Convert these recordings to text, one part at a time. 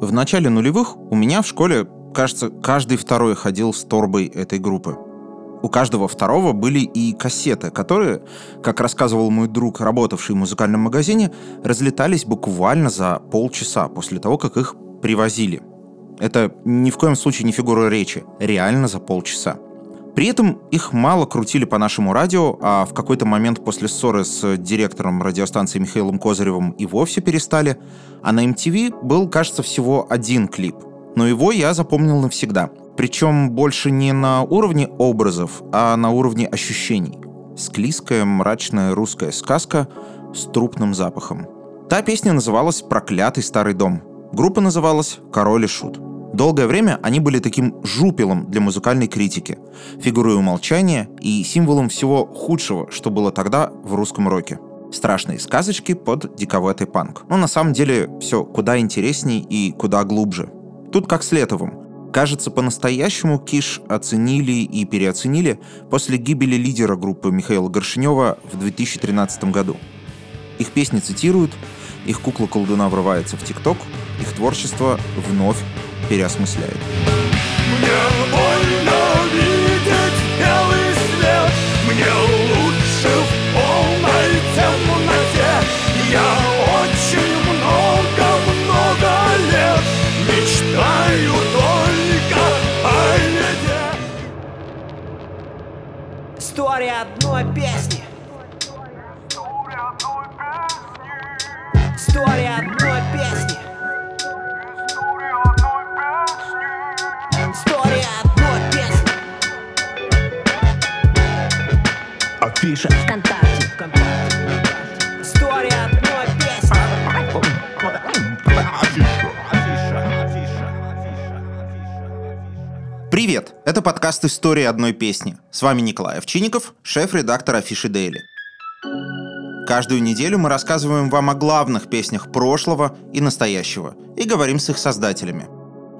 В начале нулевых у меня в школе, кажется, каждый второй ходил с торбой этой группы. У каждого второго были и кассеты, которые, как рассказывал мой друг, работавший в музыкальном магазине, разлетались буквально за полчаса после того, как их привозили. Это ни в коем случае не фигура речи, реально за полчаса. При этом их мало крутили по нашему радио, а в какой-то момент после ссоры с директором радиостанции Михаилом Козыревым и вовсе перестали. А на MTV был, кажется, всего один клип. Но его я запомнил навсегда. Причем больше не на уровне образов, а на уровне ощущений. Склизкая, мрачная русская сказка с трупным запахом. Та песня называлась «Проклятый старый дом». Группа называлась «Король и шут». Долгое время они были таким жупелом для музыкальной критики, фигурой умолчания и символом всего худшего, что было тогда в русском роке. Страшные сказочки под диковатый панк. Но на самом деле все куда интересней и куда глубже. Тут как с Летовым. Кажется, по-настоящему Киш оценили и переоценили после гибели лидера группы Михаила Горшинева в 2013 году. Их песни цитируют, их кукла колдуна врывается в ТикТок, их творчество вновь переосмысляет. Мне больно видеть белый свет, мне лучше в полной темноте. Я очень много-много лет мечтаю только о еде. История одной песни. Афиша. ВКонтакте. ВКонтакте. История одной песни. Привет! Это подкаст «История одной песни». С вами Николай Овчинников, шеф-редактор Афиши Дейли. Каждую неделю мы рассказываем вам о главных песнях прошлого и настоящего и говорим с их создателями.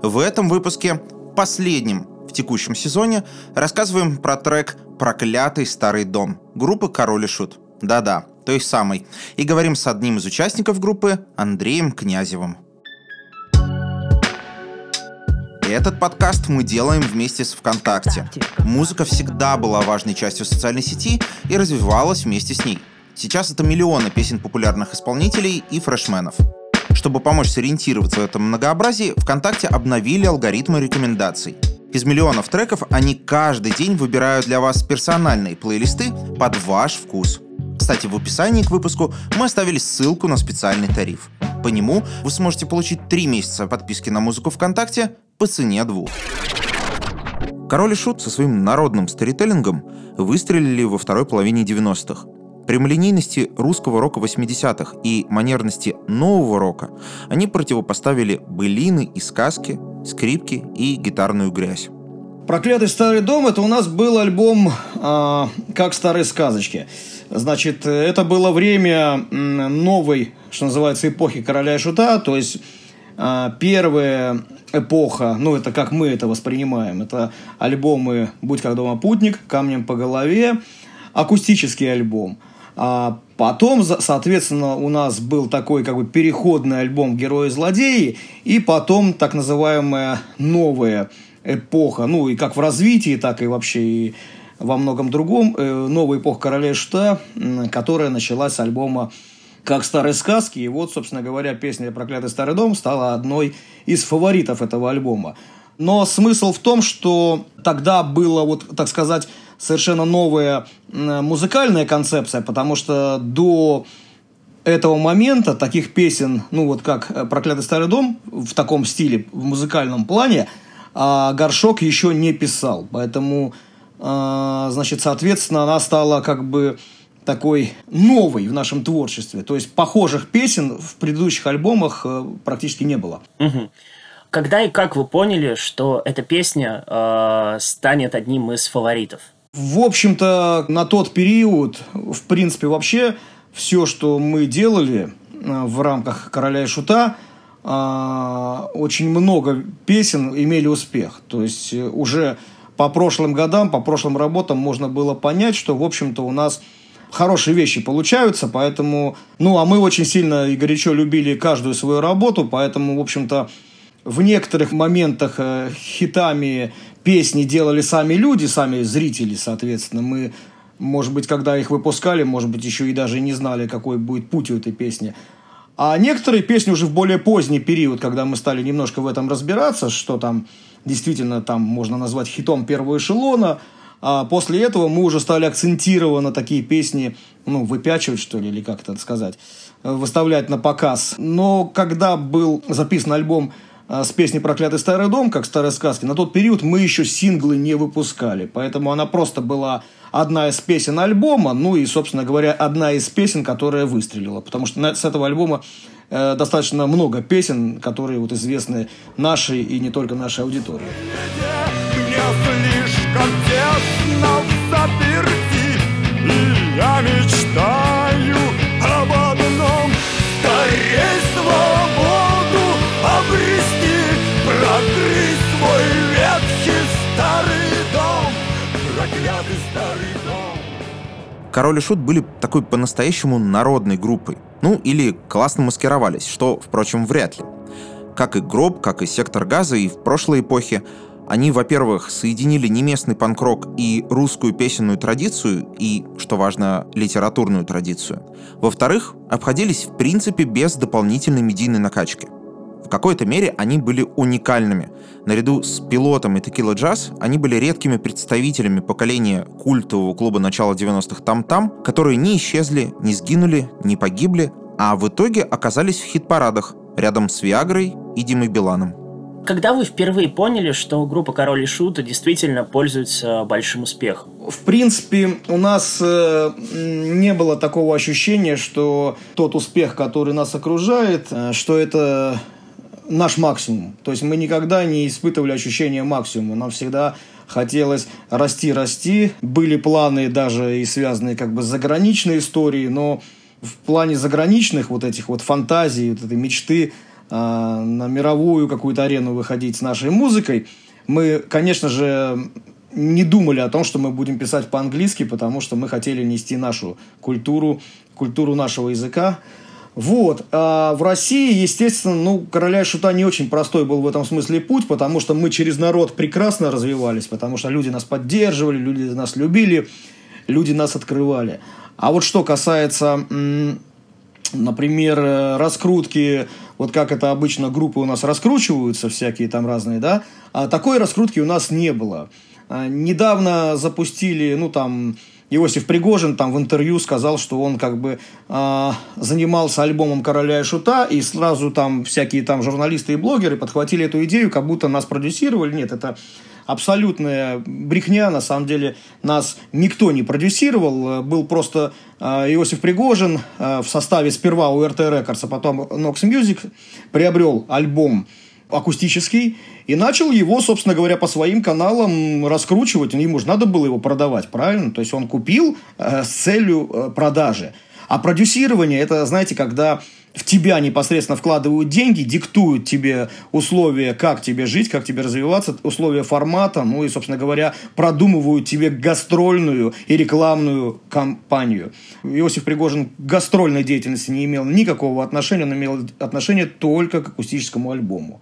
В этом выпуске, последнем в текущем сезоне, рассказываем про трек «Проклятый старый дом» группы «Король и Шут». Да-да, той самой. И говорим с одним из участников группы Андреем Князевым. Этот подкаст мы делаем вместе с ВКонтакте. Музыка всегда была важной частью социальной сети и развивалась вместе с ней. Сейчас это миллионы песен популярных исполнителей и фрешменов. Чтобы помочь сориентироваться в этом многообразии, ВКонтакте обновили алгоритмы рекомендаций. Из миллионов треков они каждый день выбирают для вас персональные плейлисты под ваш вкус. Кстати, в описании к выпуску мы оставили ссылку на специальный тариф. По нему вы сможете получить 3 месяца подписки на музыку ВКонтакте по цене двух. Король и Шут со своим народным старителлингом выстрелили во второй половине 90-х. Прямолинейности русского рока 80-х и манерности нового рока они противопоставили былины и сказки, скрипки и гитарную грязь. Проклятый старый дом это у нас был альбом а, как старые сказочки. Значит, это было время новой, что называется, эпохи короля и шута, то есть а, первая эпоха, ну это как мы это воспринимаем, это альбомы «Будь как дома путник», «Камнем по голове», акустический альбом. А потом, соответственно, у нас был такой как бы переходный альбом «Герои и злодеи», и потом так называемая новая эпоха, ну и как в развитии, так и вообще и во многом другом, э, новая эпоха короля м, которая началась с альбома как старые сказки. И вот, собственно говоря, песня «Проклятый старый дом» стала одной из фаворитов этого альбома. Но смысл в том, что тогда была, вот, так сказать, совершенно новая музыкальная концепция, потому что до этого момента таких песен, ну вот как э, «Проклятый старый дом» в таком стиле, в музыкальном плане, а Горшок еще не писал. Поэтому, а, значит, соответственно, она стала как бы такой новой в нашем творчестве. То есть похожих песен в предыдущих альбомах э, практически не было. Мгм. Когда и как вы поняли, что эта песня э, станет одним из фаворитов? В общем-то, на тот период, в принципе, вообще все, что мы делали э, в рамках «Короля и Шута», а, очень много песен имели успех. То есть э, уже по прошлым годам, по прошлым работам можно было понять, что, в общем-то, у нас хорошие вещи получаются, поэтому... Ну, а мы очень сильно и горячо любили каждую свою работу, поэтому, в общем-то, в некоторых моментах э, хитами песни делали сами люди, сами зрители, соответственно. Мы, может быть, когда их выпускали, может быть, еще и даже не знали, какой будет путь у этой песни. А некоторые песни уже в более поздний период, когда мы стали немножко в этом разбираться, что там действительно там можно назвать хитом первого эшелона, а после этого мы уже стали акцентированно такие песни, ну, выпячивать, что ли, или как это сказать, э, выставлять на показ. Но когда был записан альбом с песней «Проклятый старый дом», как старые сказки, на тот период мы еще синглы не выпускали. Поэтому она просто была одна из песен альбома, ну и, собственно говоря, одна из песен, которая выстрелила. Потому что с этого альбома э, достаточно много песен, которые вот известны нашей и не только нашей аудитории. Мне слишком тесно заперти И я мечтаю Король и Шут были такой по-настоящему народной группой. Ну, или классно маскировались, что, впрочем, вряд ли. Как и Гроб, как и Сектор Газа и в прошлой эпохе, они, во-первых, соединили неместный панк-рок и русскую песенную традицию, и, что важно, литературную традицию. Во-вторых, обходились в принципе без дополнительной медийной накачки. В какой-то мере они были уникальными. Наряду с пилотом и текила джаз они были редкими представителями поколения культового клуба начала 90-х «Там-Там», которые не исчезли, не сгинули, не погибли, а в итоге оказались в хит-парадах рядом с Виагрой и Димой Биланом. Когда вы впервые поняли, что группа Король и Шут действительно пользуется большим успехом? В принципе, у нас э, не было такого ощущения, что тот успех, который нас окружает, э, что это наш максимум. То есть мы никогда не испытывали ощущение максимума. Нам всегда хотелось расти, расти. Были планы даже и связанные как бы с заграничной историей, но в плане заграничных вот этих вот фантазий, вот этой мечты э, на мировую какую-то арену выходить с нашей музыкой, мы, конечно же, не думали о том, что мы будем писать по-английски, потому что мы хотели нести нашу культуру, культуру нашего языка. Вот. А в России, естественно, ну, короля шута не очень простой был в этом смысле путь, потому что мы через народ прекрасно развивались, потому что люди нас поддерживали, люди нас любили, люди нас открывали. А вот что касается, например, раскрутки, вот как это обычно группы у нас раскручиваются, всякие там разные, да, а такой раскрутки у нас не было. А, Недавно запустили, ну, там, Иосиф Пригожин там в интервью сказал, что он как бы а, занимался альбомом «Короля и Шута», и сразу там всякие там журналисты и блогеры подхватили эту идею, как будто нас продюсировали. Нет, это абсолютная брехня. На самом деле нас никто не продюсировал. Был просто а, Иосиф Пригожин а, в составе сперва у РТ Records, а потом Nox Music приобрел альбом акустический, и начал его, собственно говоря, по своим каналам раскручивать. Ему же надо было его продавать, правильно? То есть он купил э, с целью э, продажи. А продюсирование, это, знаете, когда в тебя непосредственно вкладывают деньги, диктуют тебе условия, как тебе жить, как тебе развиваться, условия формата, ну и, собственно говоря, продумывают тебе гастрольную и рекламную кампанию. Иосиф Пригожин к гастрольной деятельности не имел никакого отношения, он имел отношение только к акустическому альбому.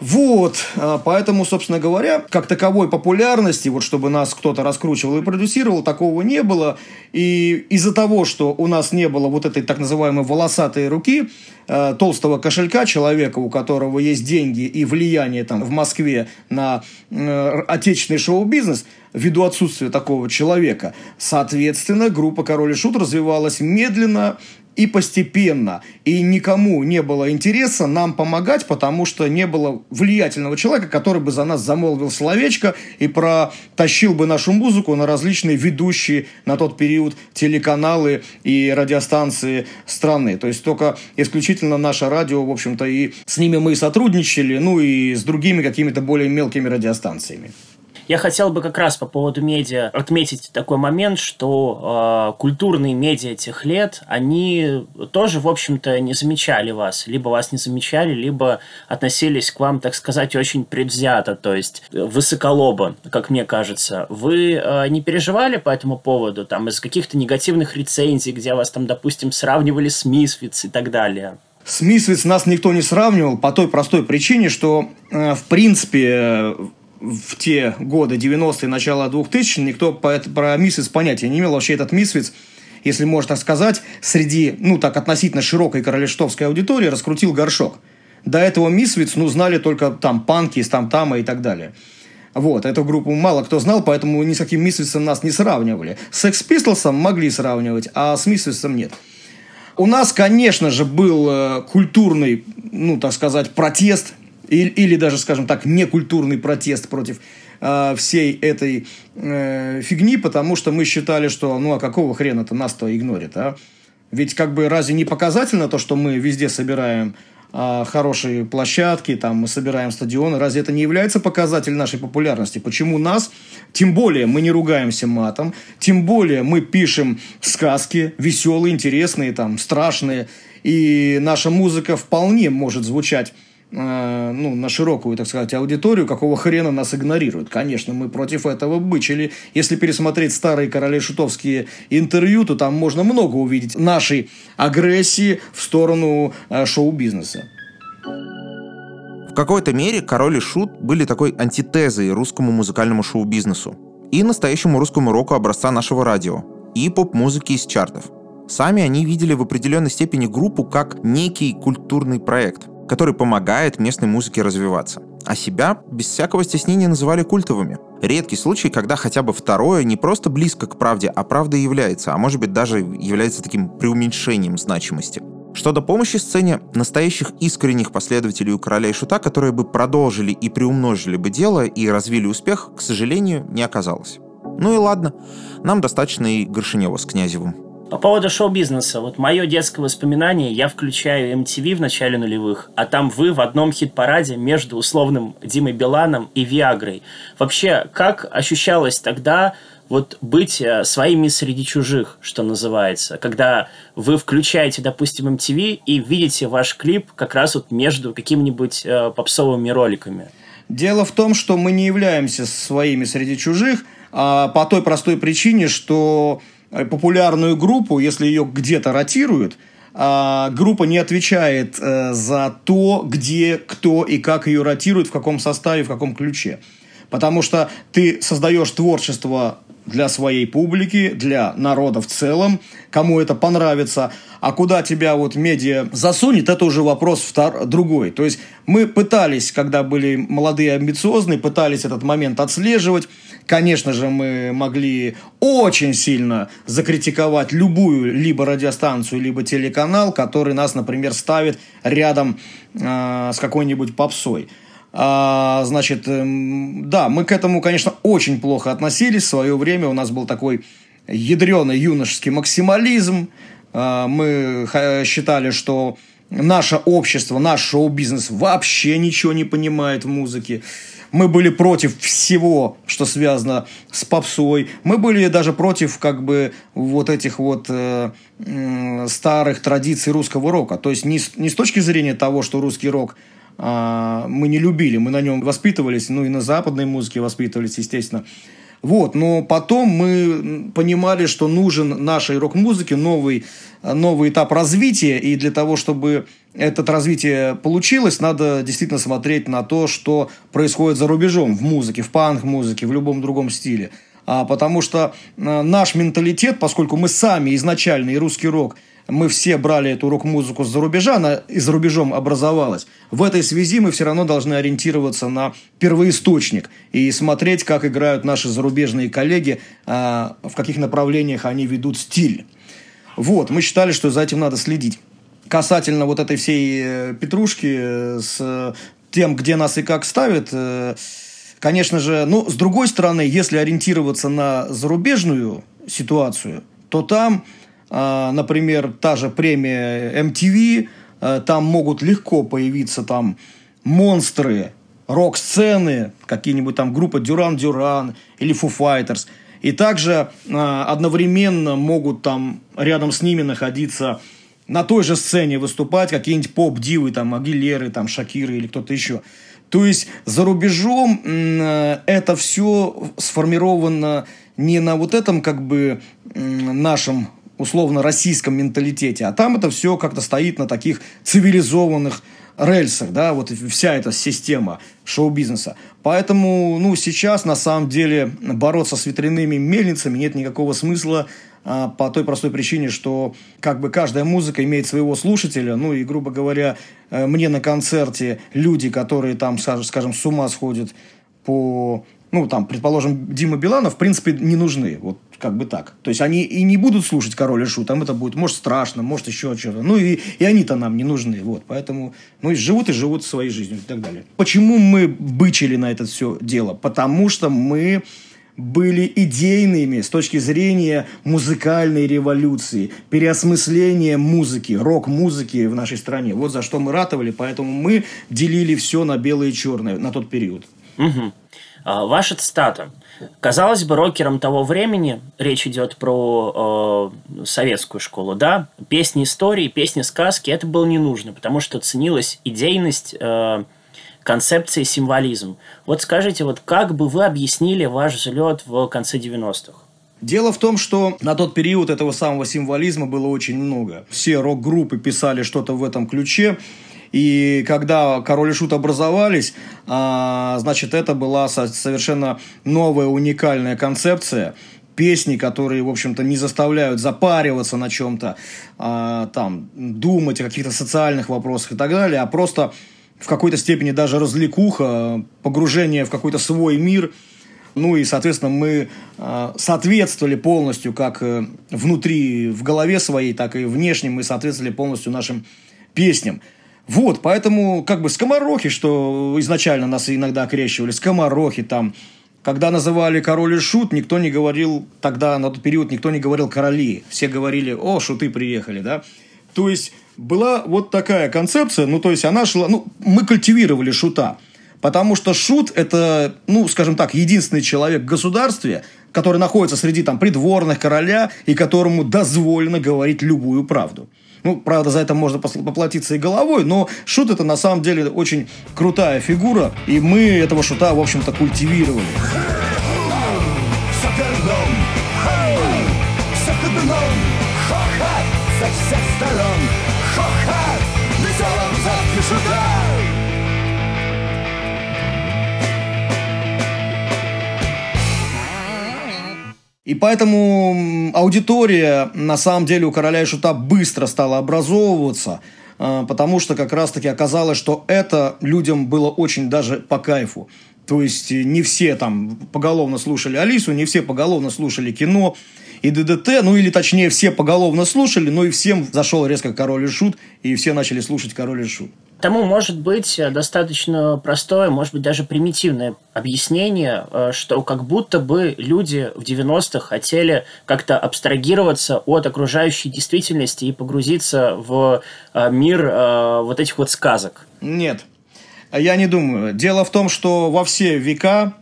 Вот, а, поэтому, собственно говоря, как таковой популярности, вот чтобы нас кто-то раскручивал и продюсировал, такого не было. И из-за того, что у нас не было вот этой так называемой волосатой руки, э, толстого кошелька человека, у которого есть деньги и влияние там в Москве на э, отечественный шоу-бизнес, ввиду отсутствия такого человека, соответственно, группа «Король и Шут» развивалась медленно и постепенно. И никому не было интереса нам помогать, потому что не было влиятельного человека, который бы за нас замолвил словечко и протащил бы нашу музыку на различные ведущие на тот период телеканалы и радиостанции страны. То есть только исключительно наше радио, в общем-то, и с ними мы и сотрудничали, ну и с другими какими-то более мелкими радиостанциями. Я хотел бы как раз по поводу медиа отметить такой момент, что э, культурные медиа тех лет, они тоже, в общем-то, не замечали вас. Либо вас не замечали, либо относились к вам, так сказать, очень предвзято, то есть высоколобо, как мне кажется. Вы э, не переживали по этому поводу, там, из каких-то негативных рецензий, где вас там, допустим, сравнивали с Мисфиц и так далее? С Мисвиц нас никто не сравнивал по той простой причине, что, э, в принципе, э, в те годы, 90-е, начало 2000 никто это- про Мисвиц понятия не имел. Вообще этот Мисвиц, если можно сказать, среди, ну так, относительно широкой королевштовской аудитории раскрутил горшок. До этого Мисвиц, ну, знали только там панки, там-тама и так далее. Вот, эту группу мало кто знал, поэтому ни с каким Мисвицем нас не сравнивали. С Pistols могли сравнивать, а с Мисвицем нет. У нас, конечно же, был э, культурный, ну, так сказать, протест, или, или даже, скажем так, некультурный протест против э, всей этой э, фигни, потому что мы считали, что, ну, а какого хрена-то нас-то игнорит, а? Ведь как бы разве не показательно то, что мы везде собираем а, хорошие площадки, там мы собираем стадионы, разве это не является показателем нашей популярности? Почему нас, тем более мы не ругаемся матом, тем более мы пишем сказки веселые, интересные, там, страшные, и наша музыка вполне может звучать э, ну, на широкую, так сказать, аудиторию, какого хрена нас игнорируют. Конечно, мы против этого бычили. Если пересмотреть старые короли шутовские интервью, то там можно много увидеть нашей агрессии в сторону э, шоу-бизнеса. В какой-то мере король и шут были такой антитезой русскому музыкальному шоу-бизнесу и настоящему русскому року образца нашего радио, и поп-музыки из чартов. Сами они видели в определенной степени группу как некий культурный проект, который помогает местной музыке развиваться. А себя без всякого стеснения называли культовыми. Редкий случай, когда хотя бы второе не просто близко к правде, а правда является, а может быть даже является таким преуменьшением значимости. Что до помощи сцене, настоящих искренних последователей у короля и шута, которые бы продолжили и приумножили бы дело и развили успех, к сожалению, не оказалось. Ну и ладно, нам достаточно и Горшинева с Князевым. По поводу шоу-бизнеса. Вот мое детское воспоминание, я включаю MTV в начале нулевых, а там вы в одном хит-параде между условным Димой Биланом и Виагрой. Вообще, как ощущалось тогда вот быть э, своими среди чужих, что называется, когда вы включаете, допустим, MTV и видите ваш клип как раз вот между какими-нибудь э, попсовыми роликами? Дело в том, что мы не являемся своими среди чужих, а по той простой причине, что популярную группу, если ее где-то ротируют, а, группа не отвечает э, за то, где, кто и как ее ротируют, в каком составе, в каком ключе. Потому что ты создаешь творчество для своей публики, для народа в целом, кому это понравится. А куда тебя вот медиа засунет, это уже вопрос втор- другой. То есть мы пытались, когда были молодые амбициозные, пытались этот момент отслеживать. Конечно же, мы могли очень сильно закритиковать любую либо радиостанцию, либо телеканал, который нас, например, ставит рядом э, с какой-нибудь попсой. А, значит, эм, да, мы к этому, конечно, очень плохо относились. В свое время у нас был такой ядреный юношеский максимализм. А, мы считали, что наше общество, наш шоу-бизнес вообще ничего не понимает в музыке. Мы были против всего, что связано с попсой. Мы были даже против как бы вот этих вот э, м, старых традиций русского рока. То есть не не с точки зрения того, что русский рок мы не любили, мы на нем воспитывались, ну и на западной музыке воспитывались, естественно. Вот, но потом мы понимали, что нужен нашей рок-музыке новый, новый этап развития, и для того, чтобы это развитие получилось, надо действительно смотреть на то, что происходит за рубежом в музыке, в панк-музыке, в любом другом стиле. А, потому что а, наш менталитет, поскольку мы сами изначально и русский рок, мы все брали эту рок-музыку с-за рубежа, она и за рубежом образовалась. В этой связи мы все равно должны ориентироваться на первоисточник и смотреть, как играют наши зарубежные коллеги, а, в каких направлениях они ведут стиль. Вот, мы считали, что за этим надо следить. Касательно вот этой всей э, петрушки э, с тем, где нас и как ставят, э, конечно же, ну, с другой стороны, если ориентироваться на зарубежную ситуацию, то там, например, та же премия MTV, э, там могут легко появиться там монстры рок-сцены, какие-нибудь там группы Дюран Дюран или Foo Fighters. И также а, одновременно могут там рядом с ними находиться на той же сцене выступать какие-нибудь поп-дивы, там, Агилеры, там, Шакиры или кто-то еще. То есть за рубежом э, это все сформировано не на вот этом как бы нашем условно российском менталитете, а там это все как-то стоит на таких цивилизованных рельсах, да, вот вся эта система шоу-бизнеса. Поэтому, ну, сейчас на самом деле бороться с ветряными мельницами нет никакого смысла а, по той простой причине, что как бы каждая музыка имеет своего слушателя, ну и, грубо говоря, э, мне на концерте люди, которые там, скажем, с ума сходят по ну, там, предположим, Дима Билана, в принципе, не нужны. Вот как бы так. То есть они и не будут слушать король и шут, там это будет, может, страшно, может, еще что-то. Ну, и, и они-то нам не нужны. Вот, поэтому, ну, и живут и живут своей жизнью и так далее. Почему мы бычили на это все дело? Потому что мы были идейными с точки зрения музыкальной революции, переосмысления музыки, рок-музыки в нашей стране. Вот за что мы ратовали, поэтому мы делили все на белое и черное на тот период. Угу. А, ваша цитата. Казалось бы, рокерам того времени, речь идет про э, советскую школу, да, песни истории, песни сказки, это было не нужно, потому что ценилась идейность, э, концепция символизм. Вот скажите, вот как бы вы объяснили ваш взлет в конце 90-х? Дело в том, что на тот период этого самого символизма было очень много. Все рок-группы писали что-то в этом ключе. И когда Король и Шут образовались, а, значит, это была совершенно новая уникальная концепция песни, которые, в общем-то, не заставляют запариваться на чем-то, а, там, думать о каких-то социальных вопросах и так далее, а просто в какой-то степени даже развлекуха, погружение в какой-то свой мир. Ну и, соответственно, мы э, соответствовали полностью как э, внутри, в голове своей, так и внешне мы соответствовали полностью нашим песням. Вот, поэтому как бы скоморохи, что изначально нас иногда окрещивали, скоморохи там, когда называли король и шут, никто не говорил, тогда на тот период никто не говорил короли. Все говорили, о, шуты приехали, да. То есть, была вот такая концепция, ну, то есть, она шла, ну, мы культивировали шута. Потому что шут – это, ну, скажем так, единственный человек в государстве, который находится среди там придворных короля и которому дозволено говорить любую правду. Ну, правда, за это можно поплатиться и головой, но Шут это на самом деле очень крутая фигура, и мы этого Шута, в общем-то, культивировали. И поэтому аудитория, на самом деле, у «Короля и Шута» быстро стала образовываться, а, потому что как раз-таки оказалось, что это людям было очень даже по кайфу. То есть не все там поголовно слушали Алису, не все поголовно слушали кино, и ДДТ, ну или точнее все поголовно слушали, но и всем зашел резко Король и Шут, и все начали слушать Король и Шут. Тому может быть достаточно простое, может быть даже примитивное объяснение, э, что как будто бы люди в 90-х хотели как-то абстрагироваться от окружающей действительности и погрузиться в э, мир э, вот этих вот сказок. Нет, я не думаю. Дело в том, что во все века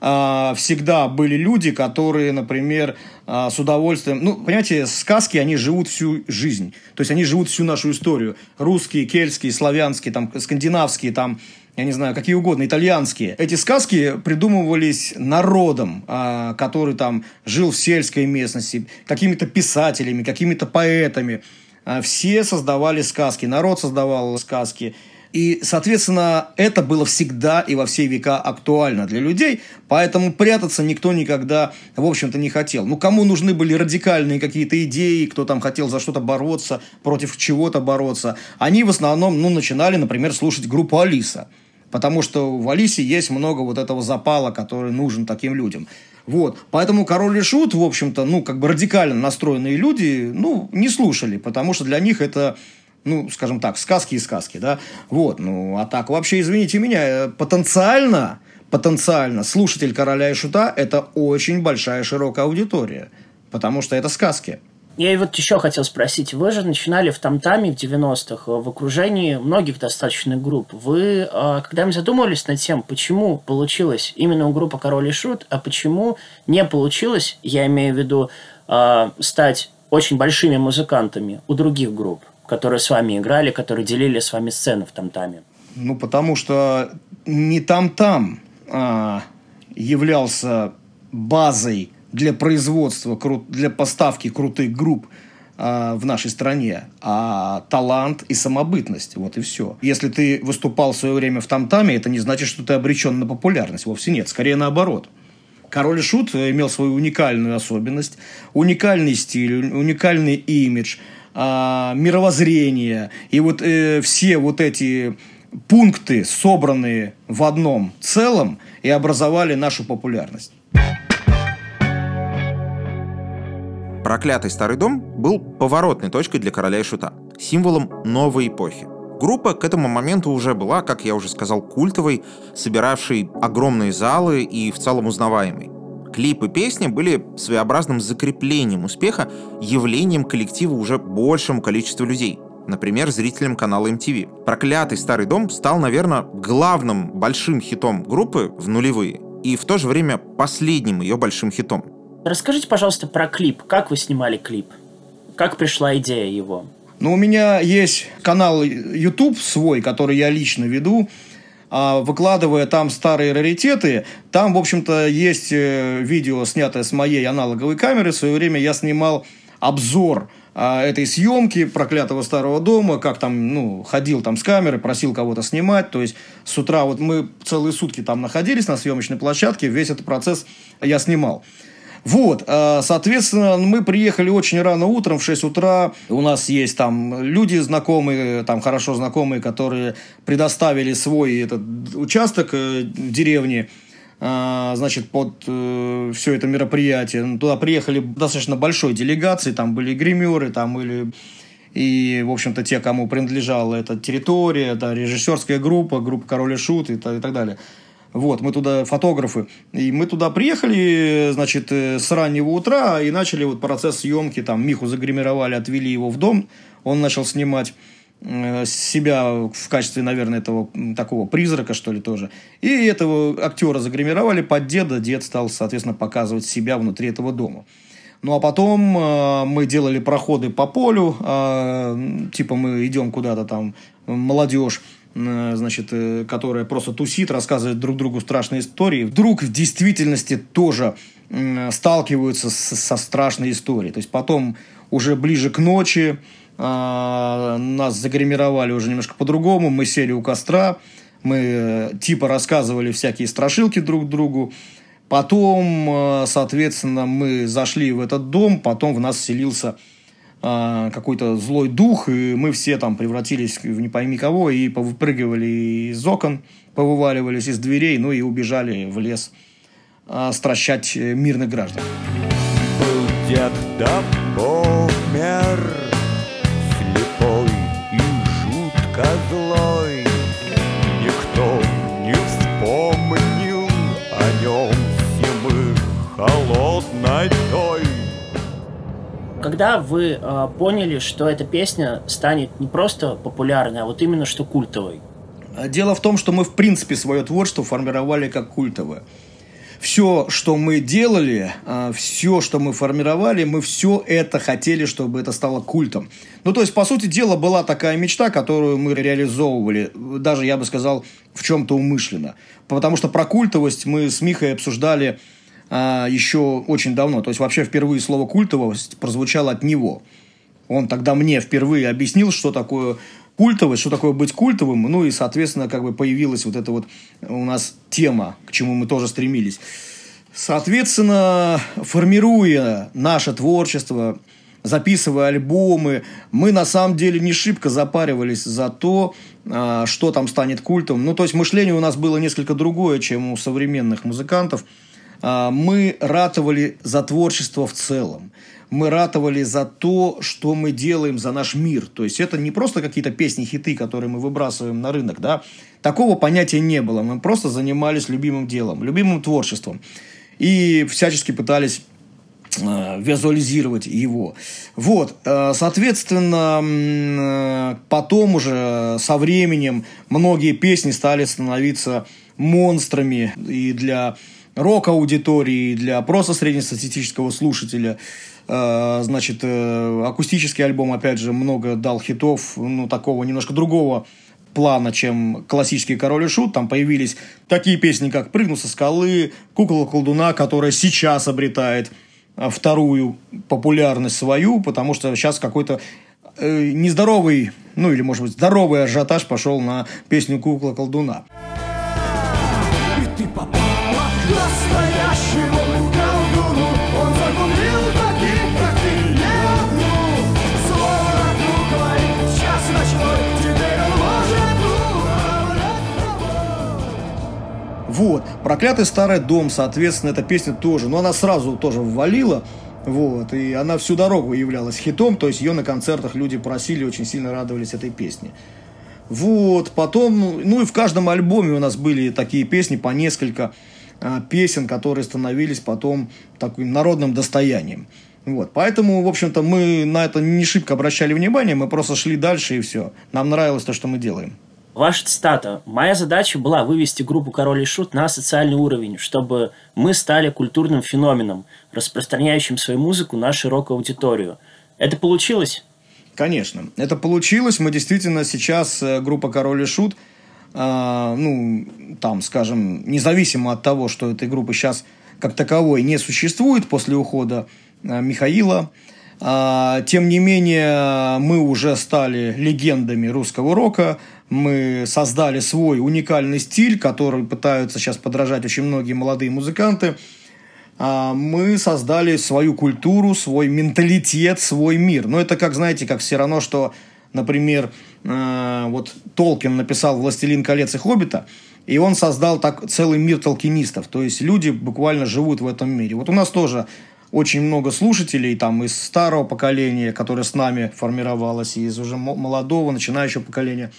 а, всегда были люди, которые, например, а, с удовольствием... Ну, понимаете, сказки, они живут всю жизнь. То есть они живут всю нашу историю. Русские, кельтские, славянские, там, скандинавские, там, я не знаю, какие угодно, итальянские. Эти сказки придумывались народом, а, который там жил в сельской местности, какими-то писателями, какими-то поэтами. Все создавали сказки, народ создавал сказки. И, соответственно, это было всегда и во все века актуально для людей, поэтому прятаться никто никогда, в общем-то, не хотел. Ну, кому нужны были радикальные какие-то идеи, кто там хотел за что-то бороться, против чего-то бороться, они в основном, ну, начинали, например, слушать группу «Алиса». Потому что в Алисе есть много вот этого запала, который нужен таким людям. Вот. Поэтому Король и Шут, в общем-то, ну, как бы радикально настроенные люди, ну, не слушали, потому что для них это ну, скажем так, сказки и сказки, да, вот, ну, а так вообще, извините меня, э, потенциально, потенциально слушатель «Короля и Шута» – это очень большая широкая аудитория, потому что это сказки. Я и вот еще хотел спросить, вы же начинали в Тамтаме в 90-х, в окружении многих достаточно групп. Вы э, когда-нибудь задумывались над тем, почему получилось именно у группы «Король и Шут», а почему не получилось, я имею в виду, э, стать очень большими музыкантами у других групп? Которые с вами играли, которые делили с вами сцену в Тамтаме? Ну, потому что не Там-Там а, являлся базой для производства, для поставки крутых групп а, в нашей стране, а талант и самобытность. Вот и все. Если ты выступал в свое время в Тамтаме, это не значит, что ты обречен на популярность. Вовсе нет. Скорее наоборот. Король Шут имел свою уникальную особенность, уникальный стиль, уникальный имидж, а, мировоззрение. И вот э, все вот эти пункты, собранные в одном целом, и образовали нашу популярность. Проклятый старый дом был поворотной точкой для короля и шута, символом новой эпохи. Группа к этому моменту уже была, как я уже сказал, культовой, собиравшей огромные залы и в целом узнаваемой. Клипы песни были своеобразным закреплением успеха, явлением коллектива уже большему количеству людей. Например, зрителям канала MTV. «Проклятый старый дом» стал, наверное, главным большим хитом группы в нулевые и в то же время последним ее большим хитом. Расскажите, пожалуйста, про клип. Как вы снимали клип? Как пришла идея его? Ну, у меня есть канал YouTube свой, который я лично веду, выкладывая там старые раритеты. Там, в общем-то, есть э, видео, снятое с моей аналоговой камеры. В свое время я снимал обзор а, этой съемки проклятого старого дома, как там, ну, ходил там с камеры, просил кого-то снимать. То есть с утра вот мы целые сутки там находились на съемочной площадке, весь этот процесс я снимал. Вот, э, соответственно, мы приехали очень рано утром, в 6 утра. У нас есть там люди знакомые, там хорошо знакомые, которые предоставили свой этот участок э, в деревне э, значит, под э, все это мероприятие. Туда приехали достаточно большой делегации, там были гримеры, там были и, в общем-то, те, кому принадлежала эта территория, да, режиссерская группа, группа Король и Шут и, и так далее. Вот, мы туда фотографы. И мы туда приехали, значит, э, с раннего утра и начали вот процесс съемки. Там Миху загримировали, отвели его в дом. Он начал снимать э, себя в качестве, наверное, этого такого призрака, что ли, тоже. И этого актера загримировали под деда. Дед стал, соответственно, показывать себя внутри этого дома. Ну, а потом э, мы делали проходы по полю, э, типа мы идем куда-то там, молодежь, значит, э, которая просто тусит, рассказывает друг другу страшные истории, вдруг в действительности тоже сталкиваются со страшной историей. То есть потом уже ближе к ночи а, нас загримировали уже немножко по-другому, мы сели у костра, мы э, типа рассказывали всякие страшилки друг другу, потом, соответственно, мы зашли в этот дом, потом в нас селился какой-то злой дух, и мы все там превратились в не пойми кого, и повыпрыгивали из окон, повываливались из дверей, ну и убежали в лес а, стращать мирных граждан. Был дед да помер, Когда вы э, поняли, что эта песня станет не просто популярной, а вот именно что культовой? Дело в том, что мы в принципе свое творчество формировали как культовое. Все, что мы делали, а, все, что мы формировали, мы все это хотели, чтобы это стало культом. Ну, то есть, по сути дела, была такая мечта, которую мы реализовывали, даже, я бы сказал, в чем-то умышленно. Потому что про культовость мы с Михой обсуждали а, еще очень давно. То есть вообще впервые слово культовость прозвучало от него. Он тогда мне впервые объяснил, что такое культовость, что такое быть культовым. Ну и, соответственно, как бы появилась вот эта вот у нас тема, к чему мы тоже стремились. Соответственно, формируя наше творчество, записывая альбомы, мы на самом деле не шибко запаривались за то, а, что там станет культом. Ну, то есть мышление у нас было несколько другое, чем у современных музыкантов – мы ратовали за творчество в целом. Мы ратовали за то, что мы делаем за наш мир. То есть это не просто какие-то песни, хиты, которые мы выбрасываем на рынок. Да? Такого понятия не было. Мы просто занимались любимым делом, любимым творчеством. И всячески пытались а, визуализировать его. Вот, а, соответственно, потом уже со временем многие песни стали становиться монстрами и для рок-аудитории, для просто среднестатистического слушателя. Э, значит, э, акустический альбом, опять же, много дал хитов, ну, такого немножко другого плана, чем классический «Король и Шут». Там появились такие песни, как «Прыгну со скалы», «Кукла колдуна», которая сейчас обретает а, вторую популярность свою, потому что сейчас какой-то э, нездоровый, ну или, может быть, здоровый ажиотаж пошел на песню «Кукла колдуна». Вот. «Проклятый старый дом», соответственно, эта песня тоже. Но она сразу тоже ввалила. Вот. И она всю дорогу являлась хитом. То есть ее на концертах люди просили, очень сильно радовались этой песне. Вот. Потом, ну и в каждом альбоме у нас были такие песни, по несколько а, песен, которые становились потом таким народным достоянием. Вот. Поэтому, в общем-то, мы на это не шибко обращали внимание, мы просто шли дальше и все. Нам нравилось то, что мы делаем. Ваша цитата. «Моя задача была вывести группу «Король и Шут» на социальный уровень, чтобы мы стали культурным феноменом, распространяющим свою музыку на широкую аудиторию. Это получилось?» Конечно, это получилось. Мы действительно сейчас, э, группа «Король и Шут», а, ну, там, скажем, независимо от того, что этой группы сейчас как таковой не существует после ухода а, Михаила, а, тем не менее, мы уже стали легендами русского рока, мы создали свой уникальный стиль, который пытаются сейчас подражать очень многие молодые музыканты. А, Мы создали свою культуру, свой менталитет, свой мир. Но это как, знаете, как все равно, что, например, э, вот Толкин написал «Властелин колец» и «Хоббита», и он создал так целый мир толкинистов. То есть люди буквально живут в этом мире. Вот у нас тоже очень много слушателей там из старого поколения, которое с нами формировалось, и из уже мо- молодого, начинающего поколения.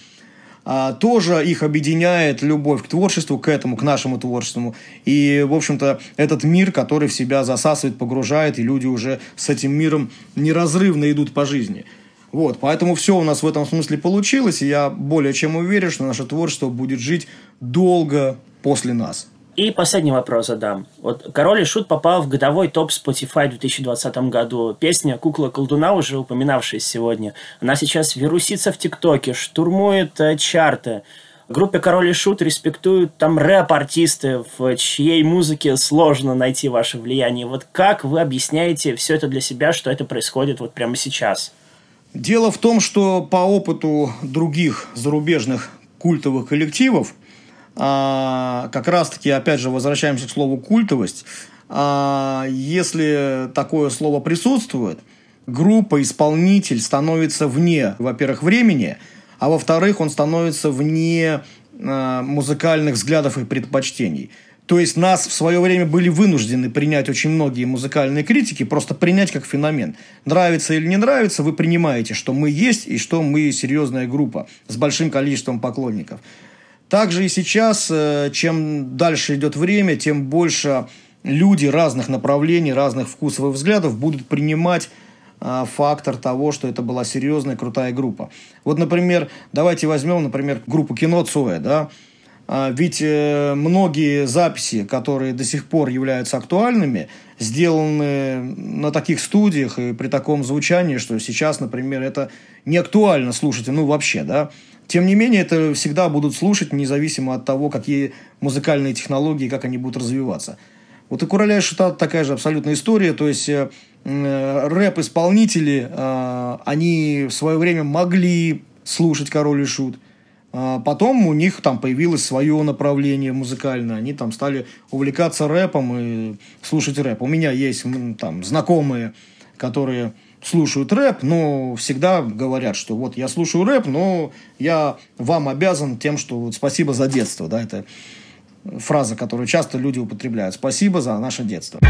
А, тоже их объединяет любовь к творчеству, к этому, к нашему творчеству. И, в общем-то, этот мир, который в себя засасывает, погружает, и люди уже с этим миром неразрывно идут по жизни. Вот, поэтому все у нас в этом смысле получилось, и я более чем уверен, что наше творчество будет жить долго после нас. И последний вопрос задам. Вот «Король и Шут» попал в годовой топ Spotify в 2020 году. Песня «Кукла колдуна», уже упоминавшаяся сегодня, она сейчас вирусится в ТикТоке, штурмует э, чарты. Группе «Король и Шут» респектуют там рэп-артисты, в чьей музыке сложно найти ваше влияние. Вот как вы объясняете все это для себя, что это происходит вот прямо сейчас? Дело в том, что по опыту других зарубежных культовых коллективов, а, как раз-таки, опять же, возвращаемся к слову культовость, а, если такое слово присутствует, группа, исполнитель становится вне, во-первых, времени, а во-вторых, он становится вне а, музыкальных взглядов и предпочтений. То есть нас в свое время были вынуждены принять очень многие музыкальные критики, просто принять как феномен. Нравится или не нравится, вы принимаете, что мы есть и что мы серьезная группа с большим количеством поклонников. Также и сейчас, э, чем дальше идет время, тем больше люди разных направлений, разных вкусов и взглядов будут принимать а, фактор того, что это была серьезная, крутая группа. Вот, например, давайте возьмем, например, группу кино Цоя, да, а, ведь э, многие записи, которые до сих пор являются актуальными, сделаны на таких студиях и при таком звучании, что сейчас, например, это не актуально слушать, ну вообще, да. Тем не менее, это всегда будут слушать, независимо от того, какие музыкальные технологии, как они будут развиваться. Вот у Короля и Шута такая же абсолютная история, то есть э, рэп-исполнители, э, они в свое время могли слушать Король и Шут, а Потом у них там появилось свое направление музыкальное. Они там стали увлекаться рэпом и слушать рэп. У меня есть там знакомые, которые слушают рэп, но всегда говорят, что вот я слушаю рэп, но я вам обязан тем, что вот спасибо за детство. Да, это фраза, которую часто люди употребляют. Спасибо за наше детство.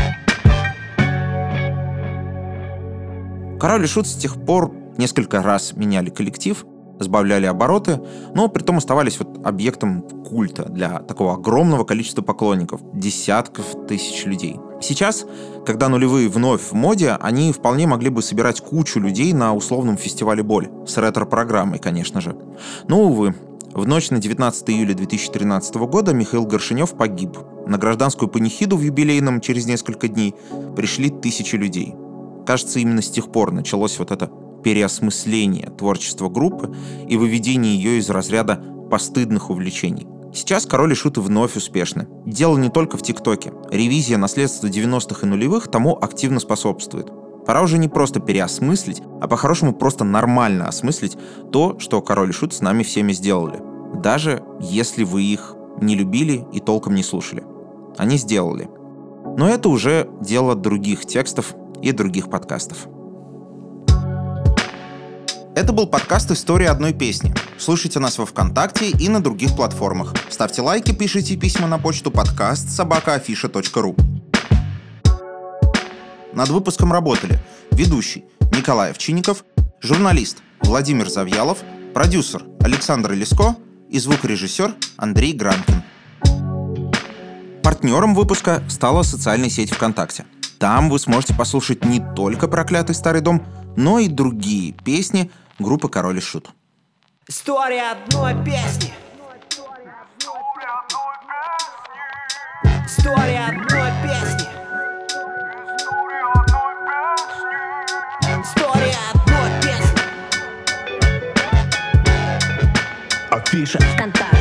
Король и Шут с тех пор несколько раз меняли коллектив, сбавляли обороты, но при том оставались вот объектом культа для такого огромного количества поклонников, десятков тысяч людей. Сейчас, когда нулевые вновь в моде, они вполне могли бы собирать кучу людей на условном фестивале боли, с ретро-программой, конечно же. Но, увы, в ночь на 19 июля 2013 года Михаил Горшинев погиб. На гражданскую панихиду в юбилейном через несколько дней пришли тысячи людей. Кажется, именно с тех пор началось вот это переосмысление творчества группы и выведение ее из разряда постыдных увлечений. Сейчас король и шуты вновь успешны. Дело не только в ТикТоке. Ревизия наследства 90-х и нулевых тому активно способствует. Пора уже не просто переосмыслить, а по-хорошему просто нормально осмыслить то, что король и шут с нами всеми сделали. Даже если вы их не любили и толком не слушали. Они сделали. Но это уже дело других текстов и других подкастов. Это был подкаст «История одной песни». Слушайте нас во Вконтакте и на других платформах. Ставьте лайки, пишите письма на почту подкаст собакаафиша.ру. Над выпуском работали ведущий Николай Овчинников, журналист Владимир Завьялов, продюсер Александр Леско и звукорежиссер Андрей Гранкин. Партнером выпуска стала социальная сеть ВКонтакте. Там вы сможете послушать не только «Проклятый старый дом», но и другие песни группы «Король и Шут». История одной песни. История одной песни. История одной песни. Афиша ВКонтакте.